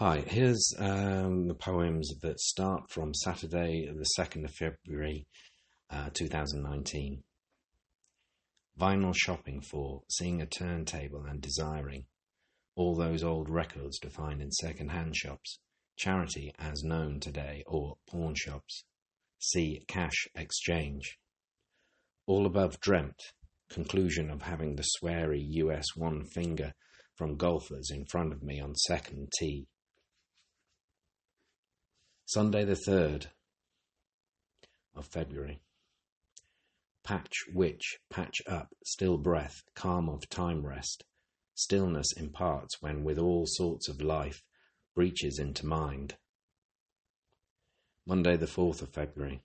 Hi, here's um, the poems that start from Saturday, the 2nd of February uh, 2019. Vinyl shopping for, seeing a turntable and desiring. All those old records to find in second hand shops. Charity as known today, or pawn shops. See cash exchange. All above dreamt. Conclusion of having the sweary US one finger from golfers in front of me on second tee Sunday, the 3rd of February. Patch which, patch up, still breath, calm of time rest. Stillness imparts when, with all sorts of life, breaches into mind. Monday, the 4th of February.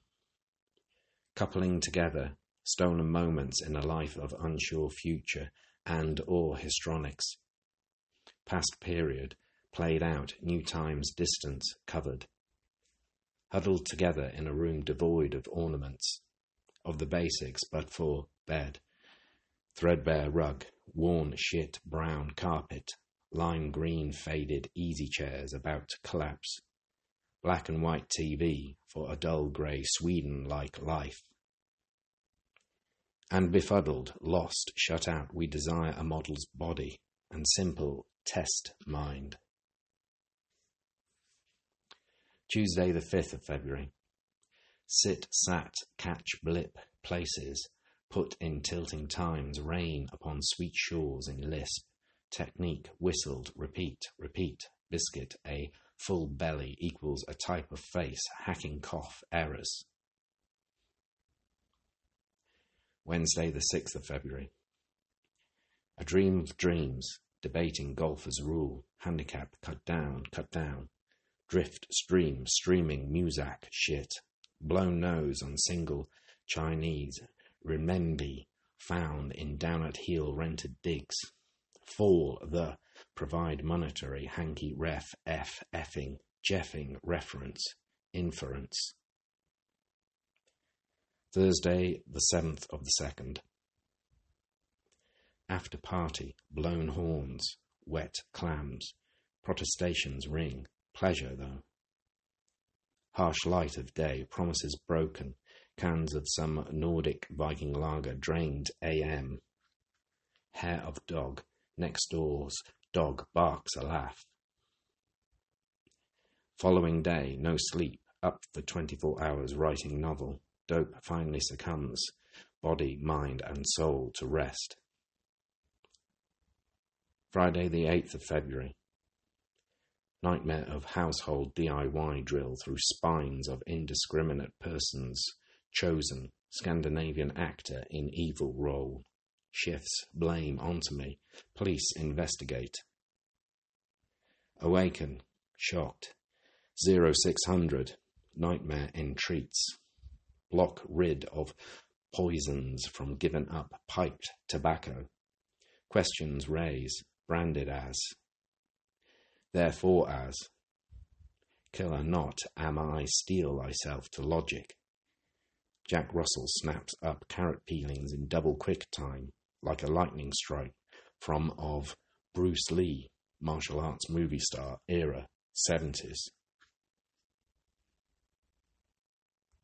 Coupling together stolen moments in a life of unsure future and or histrionics. Past period, played out, new times, distance, covered huddled together in a room devoid of ornaments, of the basics but for bed, threadbare rug, worn shit brown carpet, lime green faded easy chairs about to collapse, black and white TV for a dull grey Sweden like life. And befuddled, lost, shut out, we desire a model's body and simple test mind. Tuesday, the 5th of February. Sit, sat, catch, blip, places, put in tilting times, rain upon sweet shores in lisp, technique, whistled, repeat, repeat, biscuit, a full belly equals a type of face, hacking cough, errors. Wednesday, the 6th of February. A dream of dreams, debating golfer's rule, handicap, cut down, cut down, drift, stream, streaming, muzak, shit, blown nose on single Chinese, renminbi found in down at heel rented digs, fall the provide monetary hanky ref f effing jeffing reference inference. Thursday, the seventh of the second. After party, blown horns, wet clams, protestations ring, Pleasure, though. Harsh light of day, promises broken, cans of some Nordic Viking lager drained AM. Hair of dog, next door's dog barks a laugh. Following day, no sleep, up for 24 hours writing novel. Dope finally succumbs, body, mind, and soul to rest. Friday, the 8th of February. Nightmare of household DIY drill through spines of indiscriminate persons. Chosen Scandinavian actor in evil role. Shifts blame onto me. Police investigate. Awaken. Shocked. 0600. Nightmare entreats. Block rid of poisons from given up piped tobacco. Questions raise. Branded as Therefore as Killer not am I steel thyself to logic. Jack Russell snaps up carrot peelings in double quick time, like a lightning strike from of Bruce Lee, martial arts movie star era, 70s.